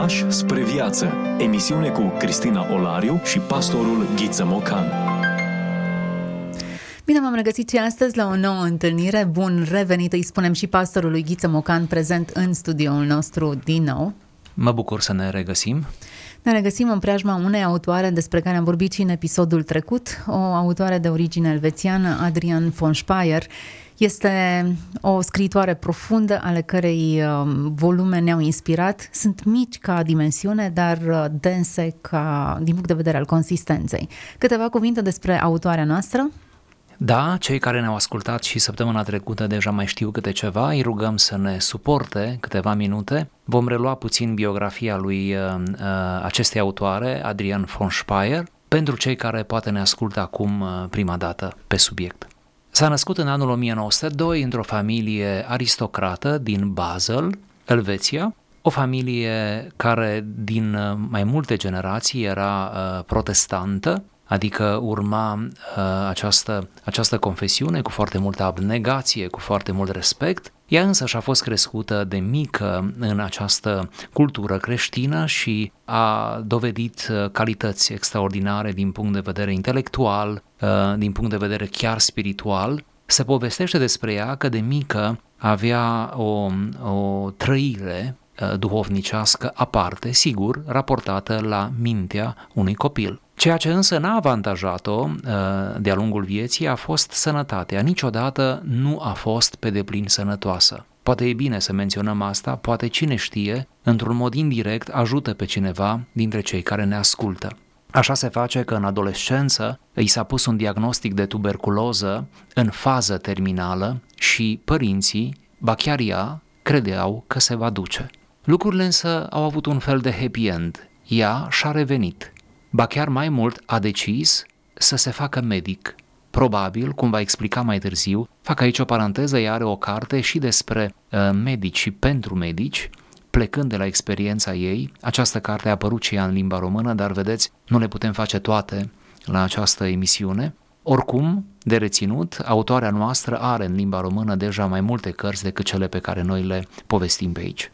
Pași spre viață. Emisiune cu Cristina Olariu și pastorul Ghiță Mocan. Bine m-am regăsit și astăzi la o nouă întâlnire. Bun revenit, îi spunem și pastorului Ghiță Mocan prezent în studioul nostru din nou. Mă bucur să ne regăsim. Ne regăsim în preajma unei autoare despre care am vorbit și în episodul trecut, o autoare de origine elvețiană, Adrian von Speyer. Este o scriitoare profundă ale cărei um, volume ne-au inspirat. Sunt mici ca dimensiune, dar uh, dense ca, din punct de vedere al consistenței. Câteva cuvinte despre autoarea noastră? Da, cei care ne-au ascultat și săptămâna trecută deja mai știu câte ceva, îi rugăm să ne suporte câteva minute. Vom relua puțin biografia lui uh, uh, acestei autoare, Adrian von Speyer, pentru cei care poate ne ascultă acum uh, prima dată pe subiect. S-a născut în anul 1902 într-o familie aristocrată din Basel, Elveția, o familie care din uh, mai multe generații era uh, protestantă, adică urma uh, această, această confesiune cu foarte multă abnegație, cu foarte mult respect. Ea însă și-a fost crescută de mică în această cultură creștină și a dovedit uh, calități extraordinare din punct de vedere intelectual, uh, din punct de vedere chiar spiritual. Se povestește despre ea că de mică avea o, o trăire uh, duhovnicească aparte, sigur, raportată la mintea unui copil. Ceea ce însă n-a avantajat-o uh, de-a lungul vieții a fost sănătatea. Niciodată nu a fost pe deplin sănătoasă. Poate e bine să menționăm asta, poate cine știe, într-un mod indirect ajută pe cineva dintre cei care ne ascultă. Așa se face că în adolescență îi s-a pus un diagnostic de tuberculoză în fază terminală și părinții, ba chiar ea, credeau că se va duce. Lucrurile însă au avut un fel de happy end. Ea și-a revenit ba chiar mai mult a decis să se facă medic. Probabil, cum va explica mai târziu, fac aici o paranteză, ea are o carte și despre uh, medici și pentru medici, plecând de la experiența ei. Această carte a apărut și ea în limba română, dar vedeți, nu le putem face toate la această emisiune. Oricum, de reținut, autoarea noastră are în limba română deja mai multe cărți decât cele pe care noi le povestim pe aici.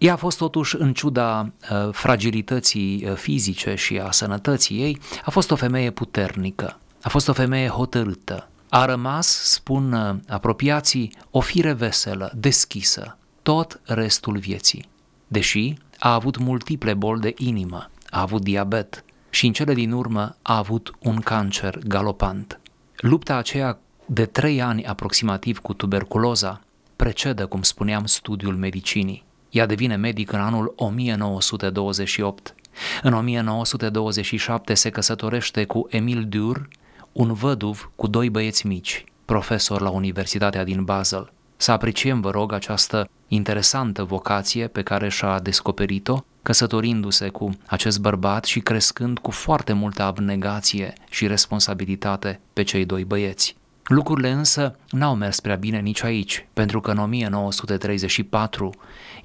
Ea a fost totuși, în ciuda uh, fragilității uh, fizice și a sănătății ei, a fost o femeie puternică, a fost o femeie hotărâtă. A rămas, spun uh, apropiații, o fire veselă, deschisă, tot restul vieții. Deși a avut multiple boli de inimă, a avut diabet și în cele din urmă a avut un cancer galopant. Lupta aceea de trei ani aproximativ cu tuberculoza precedă, cum spuneam, studiul medicinii. Ea devine medic în anul 1928. În 1927 se căsătorește cu Emil Dur, un văduv cu doi băieți mici, profesor la Universitatea din Basel. Să apreciem, vă rog, această interesantă vocație pe care și-a descoperit-o, căsătorindu-se cu acest bărbat și crescând cu foarte multă abnegație și responsabilitate pe cei doi băieți. Lucrurile însă n-au mers prea bine nici aici, pentru că în 1934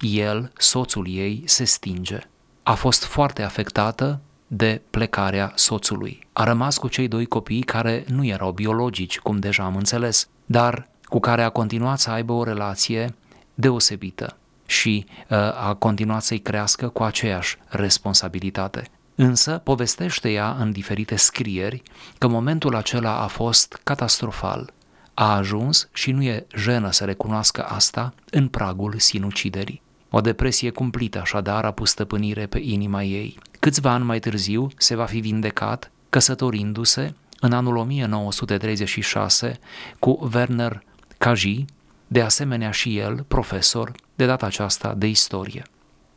el, soțul ei, se stinge. A fost foarte afectată de plecarea soțului. A rămas cu cei doi copii care nu erau biologici, cum deja am înțeles, dar cu care a continuat să aibă o relație deosebită și uh, a continuat să-i crească cu aceeași responsabilitate. Însă povestește ea în diferite scrieri că momentul acela a fost catastrofal. A ajuns, și nu e jenă să recunoască asta, în pragul sinuciderii. O depresie cumplită așadar a pus stăpânire pe inima ei. Câțiva ani mai târziu se va fi vindecat, căsătorindu-se în anul 1936 cu Werner Kaji, de asemenea și el profesor, de data aceasta de istorie.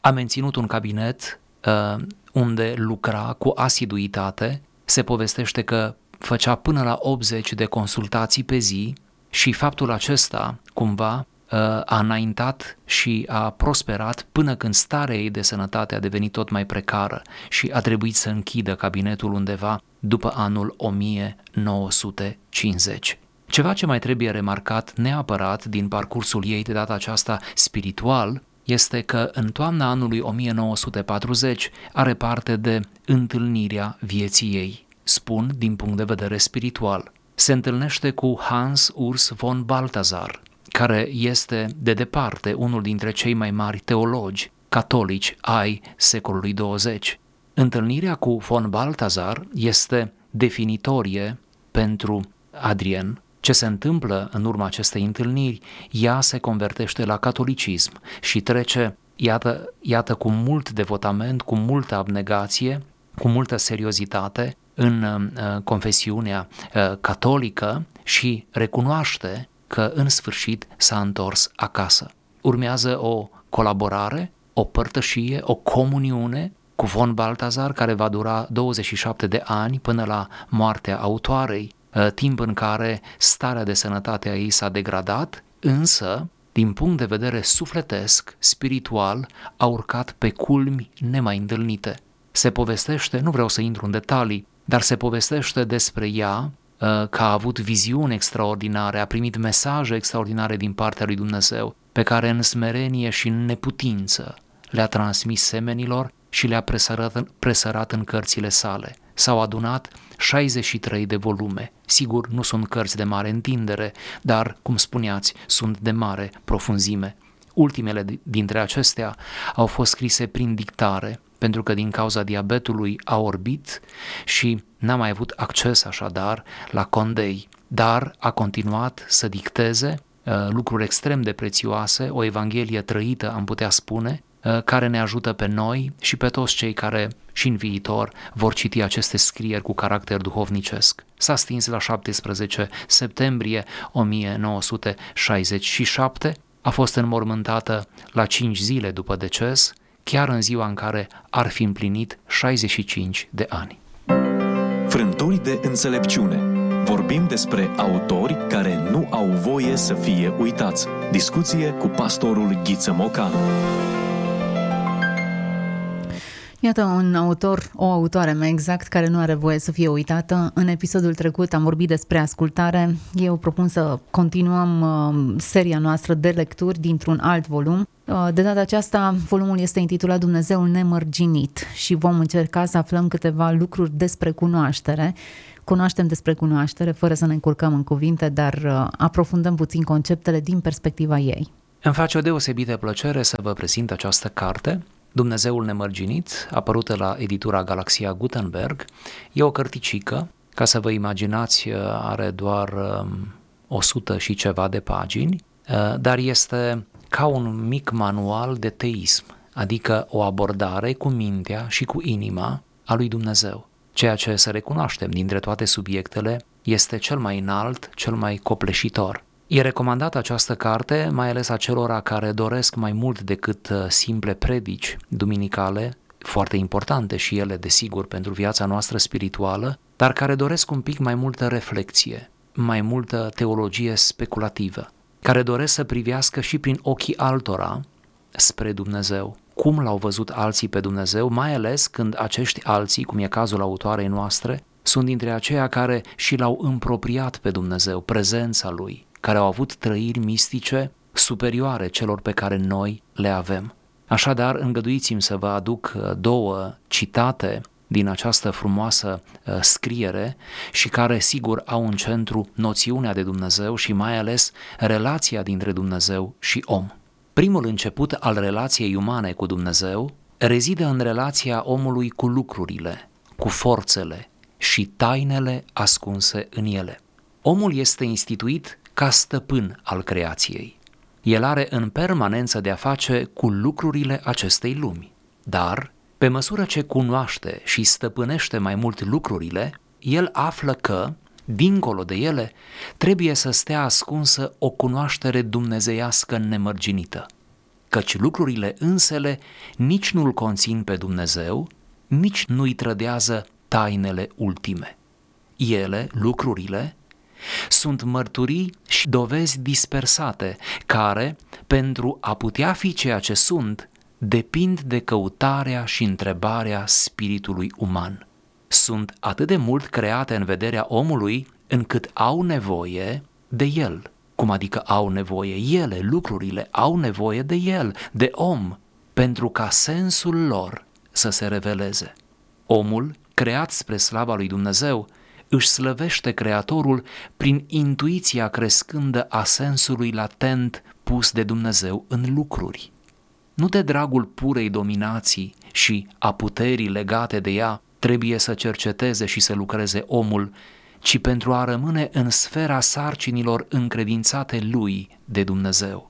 A menținut un cabinet uh, unde lucra cu asiduitate, se povestește că făcea până la 80 de consultații pe zi și faptul acesta, cumva, uh, a înaintat și a prosperat până când starea ei de sănătate a devenit tot mai precară și a trebuit să închidă cabinetul undeva după anul 1950. Ceva ce mai trebuie remarcat neapărat din parcursul ei de data aceasta spiritual este că în toamna anului 1940 are parte de întâlnirea vieții ei, spun din punct de vedere spiritual. Se întâlnește cu Hans Urs von Balthasar, care este de departe unul dintre cei mai mari teologi catolici ai secolului 20. Întâlnirea cu von Baltazar este definitorie pentru Adrien. Ce se întâmplă în urma acestei întâlniri? Ea se convertește la catolicism și trece, iată, iată cu mult devotament, cu multă abnegație, cu multă seriozitate în uh, confesiunea uh, catolică și recunoaște că în sfârșit s-a întors acasă. Urmează o colaborare, o părtășie, o comuniune cu von Baltazar, care va dura 27 de ani până la moartea autoarei, uh, timp în care starea de sănătate a ei s-a degradat, însă, din punct de vedere sufletesc, spiritual, a urcat pe culmi nemai întâlnite. Se povestește, nu vreau să intru în detalii, dar se povestește despre ea uh, că a avut viziuni extraordinare, a primit mesaje extraordinare din partea lui Dumnezeu, pe care în smerenie și în neputință le-a transmis semenilor și le-a presărat, presărat în cărțile sale. S-au adunat 63 de volume. Sigur, nu sunt cărți de mare întindere, dar, cum spuneați, sunt de mare profunzime. Ultimele dintre acestea au fost scrise prin dictare, pentru că din cauza diabetului a orbit și n-a mai avut acces așadar la condei, dar a continuat să dicteze uh, lucruri extrem de prețioase, o evanghelie trăită, am putea spune, uh, care ne ajută pe noi și pe toți cei care și în viitor vor citi aceste scrieri cu caracter duhovnicesc. S-a stins la 17 septembrie 1967, a fost înmormântată la 5 zile după deces chiar în ziua în care ar fi împlinit 65 de ani. Frânturi de înțelepciune. Vorbim despre autori care nu au voie să fie uitați. Discuție cu pastorul Ghiță Mocanu. Iată un autor, o autoare mai exact, care nu are voie să fie uitată. În episodul trecut am vorbit despre ascultare. Eu propun să continuăm uh, seria noastră de lecturi dintr-un alt volum. Uh, de data aceasta, volumul este intitulat Dumnezeul nemărginit și vom încerca să aflăm câteva lucruri despre cunoaștere. Cunoaștem despre cunoaștere fără să ne încurcăm în cuvinte, dar uh, aprofundăm puțin conceptele din perspectiva ei. Îmi face o deosebită plăcere să vă prezint această carte, Dumnezeul nemărginit, apărută la editura Galaxia Gutenberg, e o cărticică, ca să vă imaginați, are doar 100 um, și ceva de pagini, uh, dar este ca un mic manual de teism, adică o abordare cu mintea și cu inima a lui Dumnezeu. Ceea ce să recunoaștem dintre toate subiectele este cel mai înalt, cel mai copleșitor. E recomandată această carte, mai ales acelora care doresc mai mult decât uh, simple predici duminicale, foarte importante și ele, desigur, pentru viața noastră spirituală, dar care doresc un pic mai multă reflexie, mai multă teologie speculativă, care doresc să privească și prin ochii altora spre Dumnezeu, cum l-au văzut alții pe Dumnezeu, mai ales când acești alții, cum e cazul autoarei noastre, sunt dintre aceia care și l-au împropriat pe Dumnezeu, prezența Lui, care au avut trăiri mistice superioare celor pe care noi le avem. Așadar, îngăduiți-mi să vă aduc uh, două citate din această frumoasă uh, scriere și care, sigur, au în centru noțiunea de Dumnezeu și mai ales relația dintre Dumnezeu și om. Primul început al relației umane cu Dumnezeu rezidă în relația omului cu lucrurile, cu forțele și tainele ascunse în ele. Omul este instituit ca stăpân al creației. El are în permanență de a face cu lucrurile acestei lumi. Dar, pe măsură ce cunoaște și stăpânește mai mult lucrurile, el află că, dincolo de ele, trebuie să stea ascunsă o cunoaștere dumnezeiască nemărginită, căci lucrurile însele nici nu-l conțin pe Dumnezeu, nici nu-i trădează tainele ultime. Ele, lucrurile, sunt mărturii și dovezi dispersate, care, pentru a putea fi ceea ce sunt, depind de căutarea și întrebarea spiritului uman. Sunt atât de mult create în vederea omului, încât au nevoie de el. Cum adică au nevoie? Ele, lucrurile, au nevoie de el, de om, pentru ca sensul lor să se reveleze. Omul, creat spre slava lui Dumnezeu, își slăvește Creatorul prin intuiția crescândă a sensului latent pus de Dumnezeu în lucruri. nu de dragul purei dominații și a puterii legate de ea, trebuie să cerceteze și să lucreze omul, ci pentru a rămâne în sfera sarcinilor încredințate lui de Dumnezeu.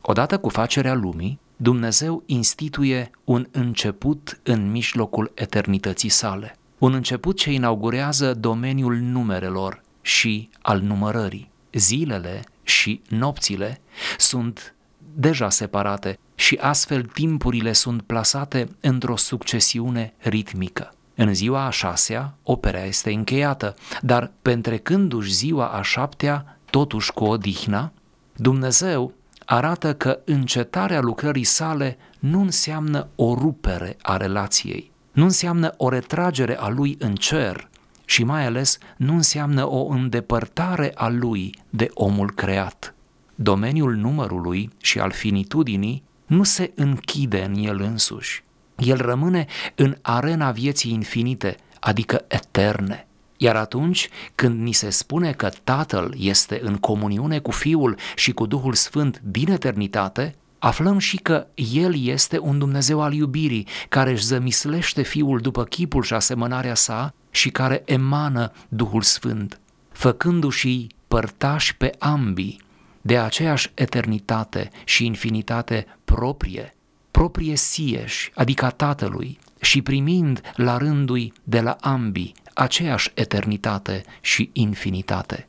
Odată cu facerea lumii, Dumnezeu instituie un început în mijlocul eternității sale, un început ce inaugurează domeniul numerelor și al numărării. Zilele și nopțile sunt deja separate și astfel timpurile sunt plasate într-o succesiune ritmică. În ziua a șasea, opera este încheiată, dar pentrecându-și ziua a șaptea, totuși cu odihna, Dumnezeu arată că încetarea lucrării sale nu înseamnă o rupere a relației, nu înseamnă o retragere a lui în cer și mai ales nu înseamnă o îndepărtare a lui de omul creat. Domeniul numărului și al finitudinii nu se închide în el însuși. El rămâne în arena vieții infinite, adică eterne. Iar atunci când ni se spune că Tatăl este în comuniune cu Fiul și cu Duhul Sfânt din eternitate, aflăm și că El este un Dumnezeu al iubirii, care își zămislește Fiul după chipul și asemănarea sa și care emană Duhul Sfânt, făcându-și părtași pe ambii de aceeași eternitate și infinitate proprie, proprie sieși, adică a Tatălui, și primind la rândui de la ambii aceeași eternitate și infinitate.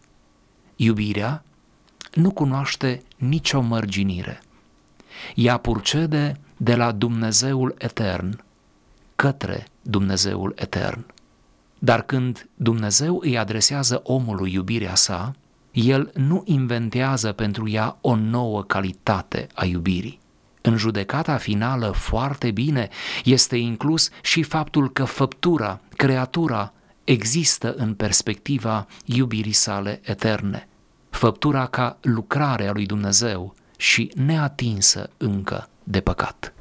Iubirea nu cunoaște nicio mărginire. Ea purcede de la Dumnezeul etern către Dumnezeul etern. Dar când Dumnezeu îi adresează omului iubirea sa, el nu inventează pentru ea o nouă calitate a iubirii. În judecata finală foarte bine este inclus și faptul că făptura, creatura, există în perspectiva iubirii sale eterne. Făptura ca lucrare a lui Dumnezeu și neatinsă încă de păcat.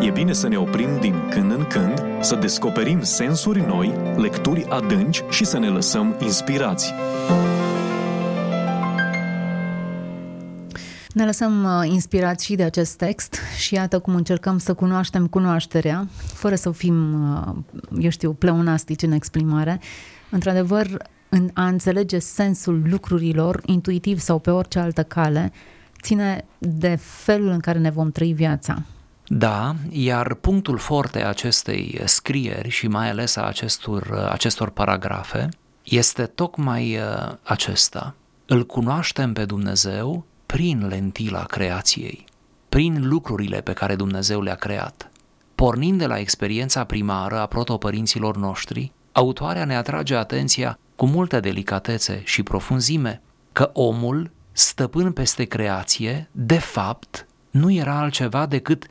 E bine să ne oprim din când în când, să descoperim sensuri noi, lecturi adânci și să ne lăsăm inspirați. Ne lăsăm uh, inspirați și de acest text și iată cum încercăm să cunoaștem cunoașterea, fără să fim, uh, eu știu, pleonastici în exprimare. Într-adevăr, în a înțelege sensul lucrurilor, intuitiv sau pe orice altă cale, ține de felul în care ne vom trăi viața. Da, iar punctul forte a acestei scrieri și mai ales a acestor, acestor paragrafe este tocmai uh, acesta. Îl cunoaștem pe Dumnezeu prin lentila creației, prin lucrurile pe care Dumnezeu le-a creat. Pornind de la experiența primară a protopărinților noștri, autoarea ne atrage atenția cu multă delicatețe și profunzime că omul, stăpân peste creație, de fapt, nu era altceva decât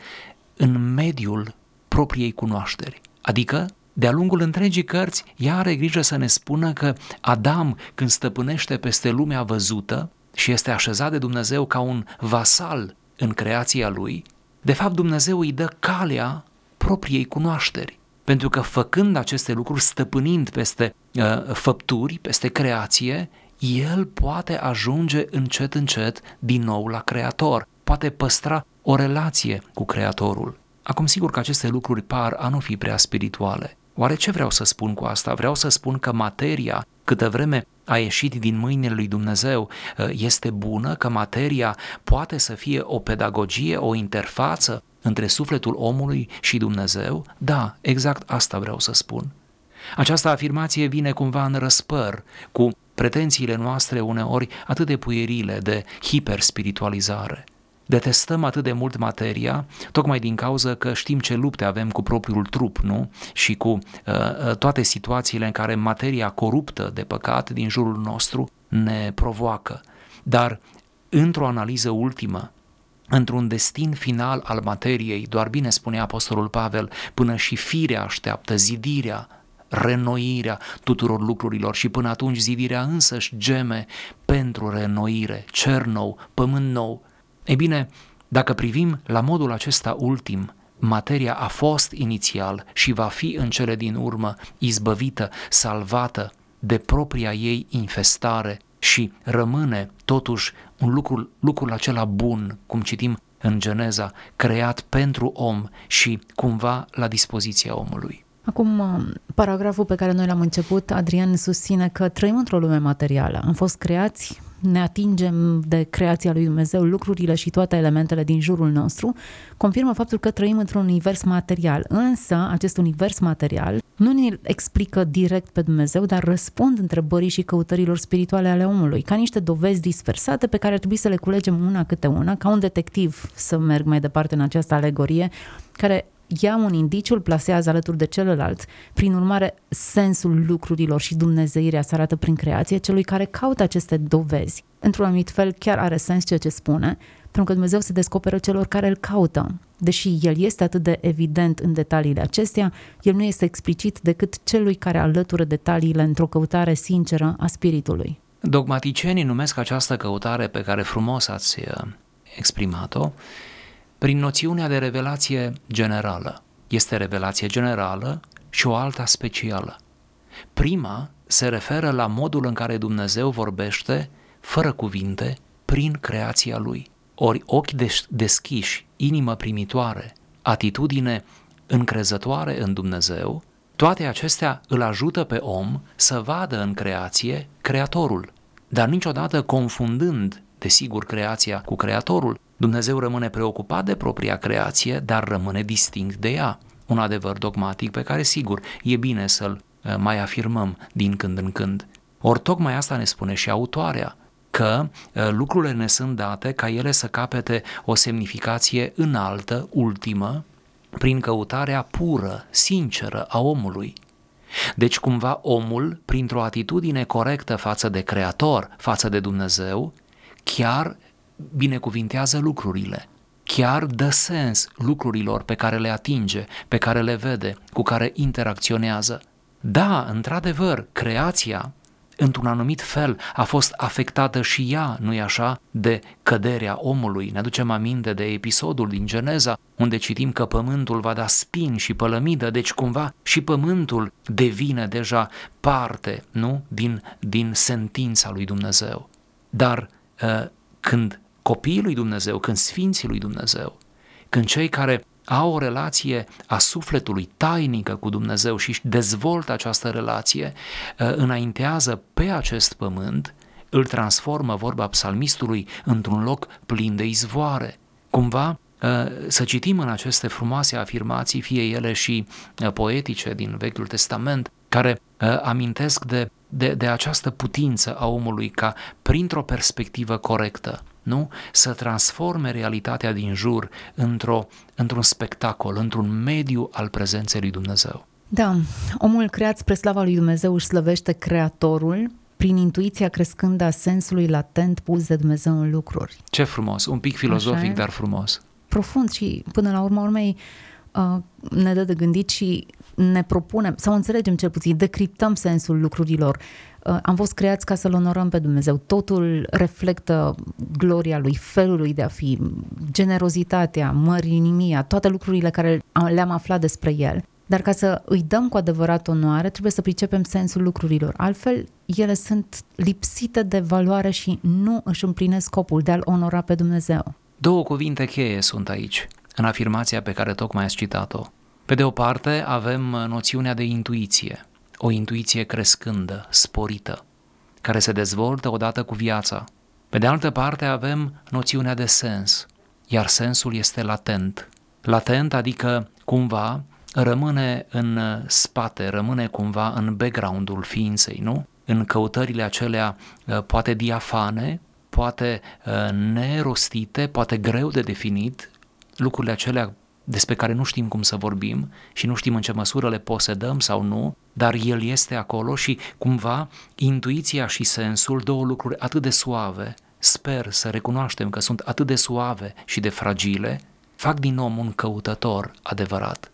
în mediul propriei cunoașteri. Adică, de-a lungul întregii cărți, ea are grijă să ne spună că Adam, când stăpânește peste lumea văzută și este așezat de Dumnezeu ca un vasal în creația lui, de fapt Dumnezeu îi dă calea propriei cunoașteri. Pentru că făcând aceste lucruri, stăpânind peste uh, făpturi, peste creație, el poate ajunge încet încet din nou la Creator, poate păstra o relație cu Creatorul. Acum, sigur că aceste lucruri par a nu fi prea spirituale. Oare ce vreau să spun cu asta? Vreau să spun că materia, câtă vreme a ieșit din mâinile lui Dumnezeu, este bună, că materia poate să fie o pedagogie, o interfață între sufletul omului și Dumnezeu? Da, exact asta vreau să spun. Această afirmație vine cumva în răspăr cu pretențiile noastre uneori atât de puierile de hiperspiritualizare detestăm atât de mult materia, tocmai din cauza că știm ce lupte avem cu propriul trup, nu? Și cu uh, uh, toate situațiile în care materia coruptă de păcat din jurul nostru ne provoacă. Dar într-o analiză ultimă, într-un destin final al materiei, doar bine spunea Apostolul Pavel, până și firea așteaptă zidirea, renoirea tuturor lucrurilor și până atunci zidirea însăși geme pentru renoire, cer nou, pământ nou, ei bine, dacă privim la modul acesta ultim, materia a fost inițial și va fi în cele din urmă izbăvită, salvată de propria ei infestare și rămâne totuși un lucru, lucrul acela bun, cum citim în Geneza, creat pentru om și cumva la dispoziția omului. Acum, paragraful pe care noi l-am început, Adrian susține că trăim într-o lume materială. Am fost creați ne atingem de creația lui Dumnezeu, lucrurile și toate elementele din jurul nostru, confirmă faptul că trăim într-un univers material. Însă, acest univers material nu ne explică direct pe Dumnezeu, dar răspund întrebării și căutărilor spirituale ale omului, ca niște dovezi dispersate pe care ar trebui să le culegem una câte una, ca un detectiv să merg mai departe în această alegorie, care ia un indiciu, îl plasează alături de celălalt. Prin urmare, sensul lucrurilor și dumnezeirea se arată prin creație celui care caută aceste dovezi. Într-un anumit fel, chiar are sens ceea ce spune, pentru că Dumnezeu se descoperă celor care îl caută. Deși el este atât de evident în detaliile acestea, el nu este explicit decât celui care alătură detaliile într-o căutare sinceră a spiritului. Dogmaticienii numesc această căutare pe care frumos ați uh, exprimat-o prin noțiunea de revelație generală. Este revelație generală și o alta specială. Prima se referă la modul în care Dumnezeu vorbește, fără cuvinte, prin creația Lui. Ori ochi deschiși, inimă primitoare, atitudine încrezătoare în Dumnezeu, toate acestea îl ajută pe om să vadă în creație Creatorul, dar niciodată confundând, desigur, creația cu Creatorul, Dumnezeu rămâne preocupat de propria creație, dar rămâne distinct de ea. Un adevăr dogmatic pe care, sigur, e bine să-l eh, mai afirmăm din când în când. Ori tocmai asta ne spune și autoarea, că eh, lucrurile ne sunt date ca ele să capete o semnificație înaltă, ultimă, prin căutarea pură, sinceră a omului. Deci cumva omul, printr-o atitudine corectă față de Creator, față de Dumnezeu, chiar binecuvintează lucrurile, chiar dă sens lucrurilor pe care le atinge, pe care le vede, cu care interacționează. Da, într-adevăr, creația, într-un anumit fel, a fost afectată și ea, nu-i așa, de căderea omului. Ne aducem aminte de episodul din Geneza, unde citim că pământul va da spin și pălămidă, deci cumva și pământul devine deja parte, nu, din, din sentința lui Dumnezeu. Dar uh, când copiii lui Dumnezeu, când sfinții lui Dumnezeu, când cei care au o relație a sufletului tainică cu Dumnezeu și își dezvoltă această relație, ă, înaintează pe acest pământ, îl transformă, vorba psalmistului, într-un loc plin de izvoare. Cumva, ă, să citim în aceste frumoase afirmații, fie ele și ă, poetice din Vechiul Testament, care amintesc de, de, de această putință a omului ca, printr-o perspectivă corectă, nu? Să transforme realitatea din jur într-o, într-un spectacol, într-un mediu al prezenței lui Dumnezeu. Da, omul creat spre slava lui Dumnezeu își slăvește Creatorul prin intuiția crescând a sensului latent pus de Dumnezeu în lucruri. Ce frumos, un pic filozofic, dar frumos. Profund și până la urmă urmei uh, ne dă de gândit și ne propunem, sau înțelegem cel puțin, decriptăm sensul lucrurilor. Uh, am fost creați ca să-L onorăm pe Dumnezeu. Totul reflectă gloria Lui, felul Lui de a fi, generozitatea, mărinimia, toate lucrurile care le-am aflat despre El. Dar ca să îi dăm cu adevărat onoare, trebuie să pricepem sensul lucrurilor. Altfel, ele sunt lipsite de valoare și nu își împlinesc scopul de a-L onora pe Dumnezeu. Două cuvinte cheie sunt aici, în afirmația pe care tocmai ați citat-o. Pe de o parte, avem noțiunea de intuiție, o intuiție crescândă, sporită, care se dezvoltă odată cu viața. Pe de altă parte avem noțiunea de sens, iar sensul este latent. Latent adică cumva rămâne în spate, rămâne cumva în background-ul ființei, nu? În căutările acelea uh, poate diafane, poate uh, nerostite, poate greu de definit, lucrurile acelea despre care nu știm cum să vorbim și nu știm în ce măsură le posedăm sau nu, dar el este acolo și cumva intuiția și sensul, două lucruri atât de suave, sper să recunoaștem că sunt atât de suave și de fragile, fac din om un căutător adevărat.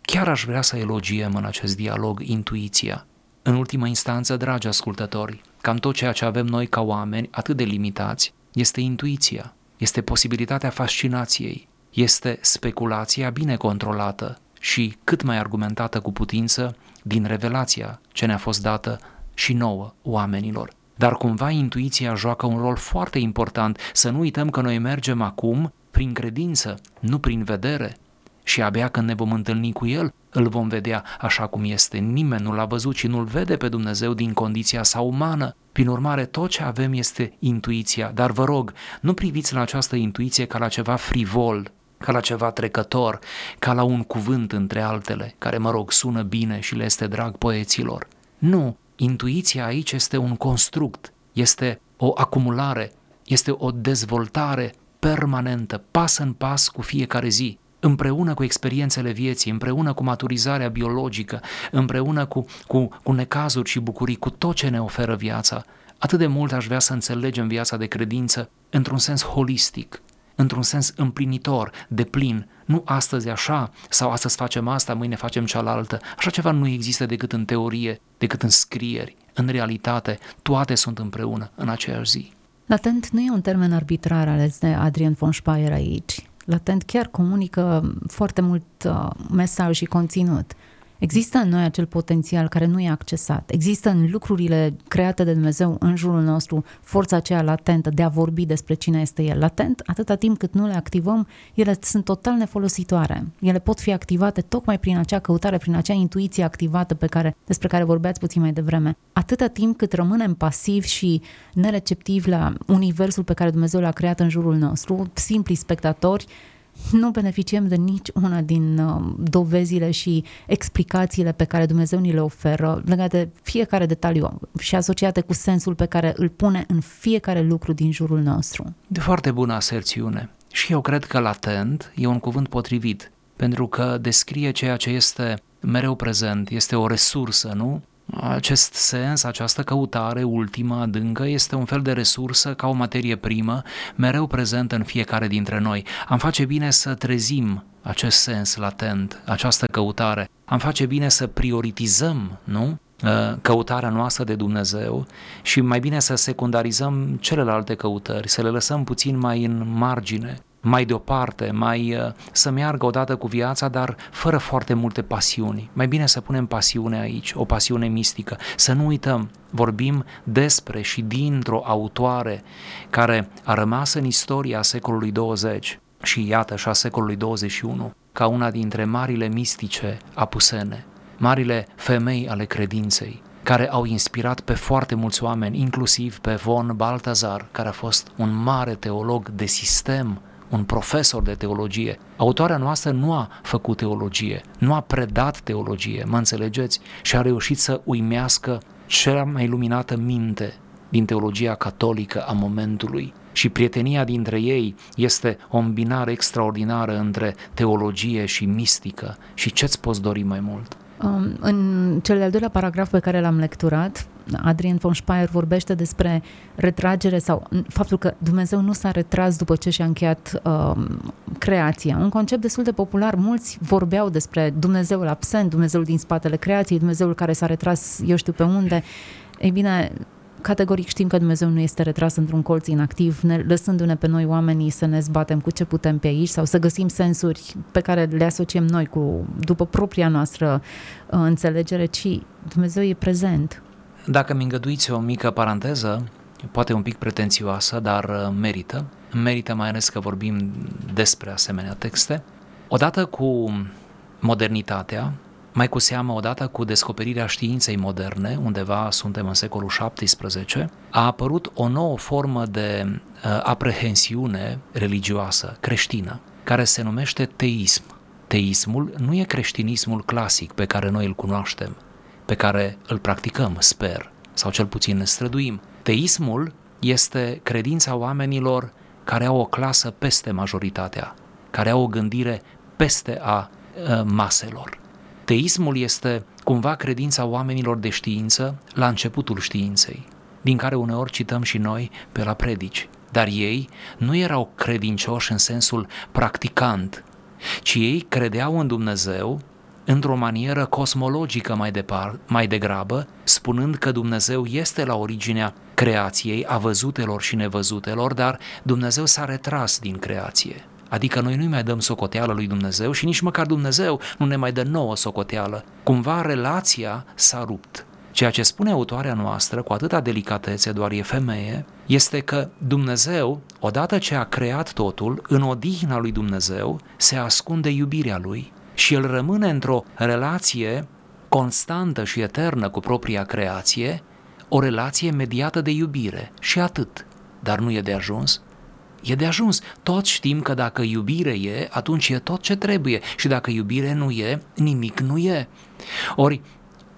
Chiar aș vrea să elogiem în acest dialog intuiția. În ultima instanță, dragi ascultători, cam tot ceea ce avem noi ca oameni, atât de limitați, este intuiția, este posibilitatea fascinației, este speculația bine controlată și cât mai argumentată cu putință din revelația ce ne-a fost dată și nouă oamenilor. Dar cumva intuiția joacă un rol foarte important. Să nu uităm că noi mergem acum prin credință, nu prin vedere. Și abia când ne vom întâlni cu El, îl vom vedea așa cum este. Nimeni nu l-a văzut și nu-L vede pe Dumnezeu din condiția sa umană. Prin urmare, tot ce avem este intuiția. Dar vă rog, nu priviți la această intuiție ca la ceva frivol, ca la ceva trecător, ca la un cuvânt între altele, care, mă rog, sună bine și le este drag poeților. Nu, intuiția aici este un construct, este o acumulare, este o dezvoltare permanentă, pas în pas cu fiecare zi, împreună cu experiențele vieții, împreună cu maturizarea biologică, împreună cu, cu, cu necazuri și bucurii, cu tot ce ne oferă viața. Atât de mult aș vrea să înțelegem viața de credință într-un sens holistic, într-un sens împlinitor, de plin, nu astăzi așa, sau astăzi facem asta, mâine facem cealaltă. Așa ceva nu există decât în teorie, decât în scrieri. În realitate, toate sunt împreună în aceeași zi. Latent nu e un termen arbitrar ales de Adrian von Speyer aici. Latent chiar comunică foarte mult uh, mesaj și conținut. Există în noi acel potențial care nu e accesat. Există în lucrurile create de Dumnezeu în jurul nostru forța aceea latentă de a vorbi despre cine este El. Latent, atâta timp cât nu le activăm, ele sunt total nefolositoare. Ele pot fi activate tocmai prin acea căutare, prin acea intuiție activată pe care, despre care vorbeați puțin mai devreme. Atâta timp cât rămânem pasivi și nereceptivi la universul pe care Dumnezeu l-a creat în jurul nostru, simpli spectatori, nu beneficiem de nici una din uh, dovezile și explicațiile pe care Dumnezeu ni le oferă legate de fiecare detaliu și asociate cu sensul pe care îl pune în fiecare lucru din jurul nostru. De foarte bună aserțiune. Și eu cred că latent e un cuvânt potrivit, pentru că descrie ceea ce este mereu prezent, este o resursă, nu? Acest sens, această căutare ultimă, adâncă, este un fel de resursă ca o materie primă, mereu prezentă în fiecare dintre noi. Am face bine să trezim acest sens latent, această căutare. Am face bine să prioritizăm, nu? Ă, căutarea noastră de Dumnezeu și mai bine să secundarizăm celelalte căutări, să le lăsăm puțin mai în margine, mai deoparte, mai uh, să meargă odată cu viața, dar fără foarte multe pasiuni. Mai bine să punem pasiune aici, o pasiune mistică. Să nu uităm, vorbim despre și dintr-o autoare care a rămas în istoria secolului 20 și iată și a secolului 21 ca una dintre marile mistice apusene, marile femei ale credinței, care au inspirat pe foarte mulți oameni, inclusiv pe von Baltazar, care a fost un mare teolog de sistem un profesor de teologie. Autoarea noastră nu a făcut teologie, nu a predat teologie, mă înțelegeți? Și a reușit să uimească cea mai luminată minte din teologia catolică a momentului. Și prietenia dintre ei este o îmbinare extraordinară între teologie și mistică. Și ce-ți poți dori mai mult? Um, în cel de-al doilea paragraf pe care l-am lecturat, Adrian von Speyer vorbește despre retragere sau faptul că Dumnezeu nu s-a retras după ce și-a încheiat um, creația. Un concept destul de popular. Mulți vorbeau despre Dumnezeul absent, Dumnezeul din spatele creației, Dumnezeul care s-a retras eu știu pe unde. Ei bine, categoric știm că Dumnezeu nu este retras într-un colț inactiv, ne, lăsându-ne pe noi oamenii să ne zbatem cu ce putem pe aici sau să găsim sensuri pe care le asociem noi cu, după propria noastră uh, înțelegere, ci Dumnezeu e prezent. Dacă mi îngăduiți o mică paranteză, poate un pic pretențioasă, dar uh, merită. Merită mai ales că vorbim despre asemenea texte. Odată cu modernitatea, mai cu seamă, odată cu descoperirea științei moderne, undeva suntem în secolul XVII, a apărut o nouă formă de uh, aprehensiune religioasă, creștină, care se numește teism. Teismul nu e creștinismul clasic pe care noi îl cunoaștem, pe care îl practicăm, sper, sau cel puțin ne străduim. Teismul este credința oamenilor care au o clasă peste majoritatea, care au o gândire peste a uh, maselor. Teismul este cumva credința oamenilor de știință la începutul științei, din care uneori cităm și noi pe la predici. Dar ei nu erau credincioși în sensul practicant, ci ei credeau în Dumnezeu într-o manieră cosmologică mai, depar, mai degrabă, spunând că Dumnezeu este la originea creației, a văzutelor și nevăzutelor, dar Dumnezeu s-a retras din creație. Adică noi nu-i mai dăm socoteală lui Dumnezeu și nici măcar Dumnezeu nu ne mai dă nouă socoteală. Cumva relația s-a rupt. Ceea ce spune autoarea noastră cu atâta delicatețe, doar e femeie, este că Dumnezeu, odată ce a creat totul, în odihna lui Dumnezeu se ascunde iubirea lui și el rămâne într-o relație constantă și eternă cu propria creație, o relație mediată de iubire și atât. Dar nu e de ajuns. E de ajuns. Toți știm că dacă iubire e, atunci e tot ce trebuie și dacă iubire nu e, nimic nu e. Ori,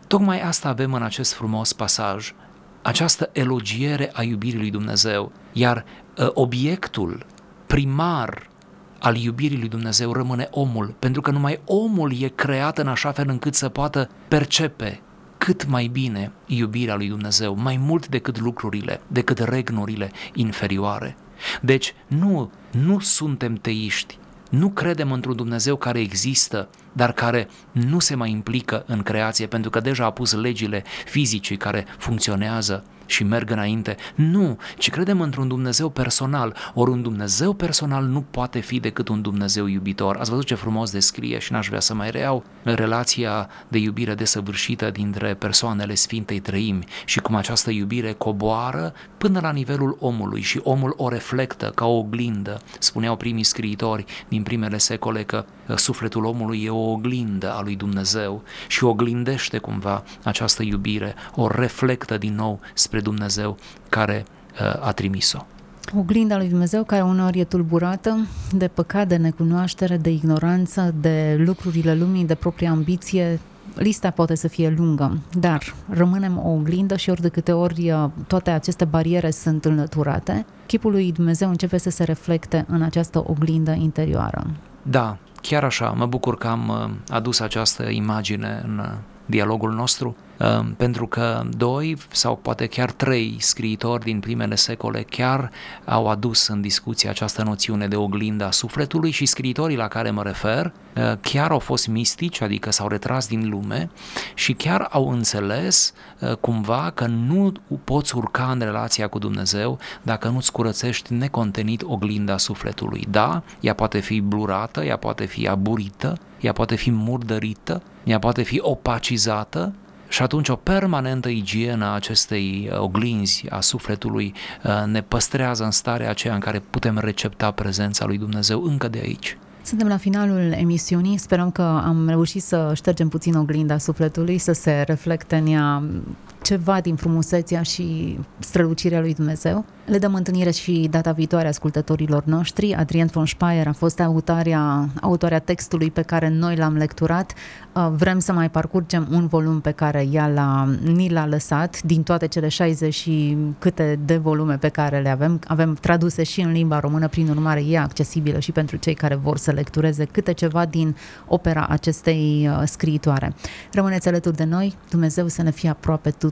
tocmai asta avem în acest frumos pasaj, această elogiere a iubirii lui Dumnezeu, iar ă, obiectul primar al iubirii lui Dumnezeu rămâne omul, pentru că numai omul e creat în așa fel încât să poată percepe cât mai bine iubirea lui Dumnezeu, mai mult decât lucrurile, decât regnurile inferioare. Deci nu, nu suntem teiști, nu credem într-un Dumnezeu care există, dar care nu se mai implică în creație, pentru că deja a pus legile fizice care funcționează și merg înainte. Nu, ci credem într-un Dumnezeu personal. Ori un Dumnezeu personal nu poate fi decât un Dumnezeu iubitor. Ați văzut ce frumos descrie și n-aș vrea să mai reau relația de iubire desăvârșită dintre persoanele Sfintei Trăimi și cum această iubire coboară până la nivelul omului și omul o reflectă ca o oglindă. Spuneau primii scriitori din primele secole că sufletul omului e o oglindă a lui Dumnezeu și oglindește cumva această iubire, o reflectă din nou spre Dumnezeu care uh, a trimis-o. Oglinda lui Dumnezeu care uneori e tulburată de păcat, de necunoaștere, de ignoranță, de lucrurile lumii, de propria ambiție, lista poate să fie lungă, dar rămânem o oglindă și ori de câte ori uh, toate aceste bariere sunt înlăturate, chipul lui Dumnezeu începe să se reflecte în această oglindă interioară. Da, chiar așa, mă bucur că am uh, adus această imagine în uh, dialogul nostru, um, pentru că doi sau poate chiar trei scriitori din primele secole chiar au adus în discuție această noțiune de oglinda sufletului și scriitorii la care mă refer uh, chiar au fost mistici, adică s-au retras din lume și chiar au înțeles uh, cumva că nu poți urca în relația cu Dumnezeu dacă nu-ți curățești necontenit oglinda sufletului. Da, ea poate fi blurată, ea poate fi aburită, ea poate fi murdărită, ea poate fi opacizată și atunci o permanentă igienă a acestei uh, oglinzi a sufletului uh, ne păstrează în starea aceea în care putem recepta prezența lui Dumnezeu încă de aici. Suntem la finalul emisiunii, sperăm că am reușit să ștergem puțin oglinda sufletului, să se reflecte în ea ceva din frumusețea și strălucirea lui Dumnezeu. Le dăm întâlnire și data viitoare ascultătorilor noștri. Adrien von Speyer a fost autoarea, autoarea textului pe care noi l-am lecturat. Uh, vrem să mai parcurgem un volum pe care ea l-a, ni l-a lăsat din toate cele 60 și câte de volume pe care le avem. Avem traduse și în limba română, prin urmare e accesibilă și pentru cei care vor să lectureze câte ceva din opera acestei uh, scriitoare. Rămâneți alături de noi, Dumnezeu să ne fie aproape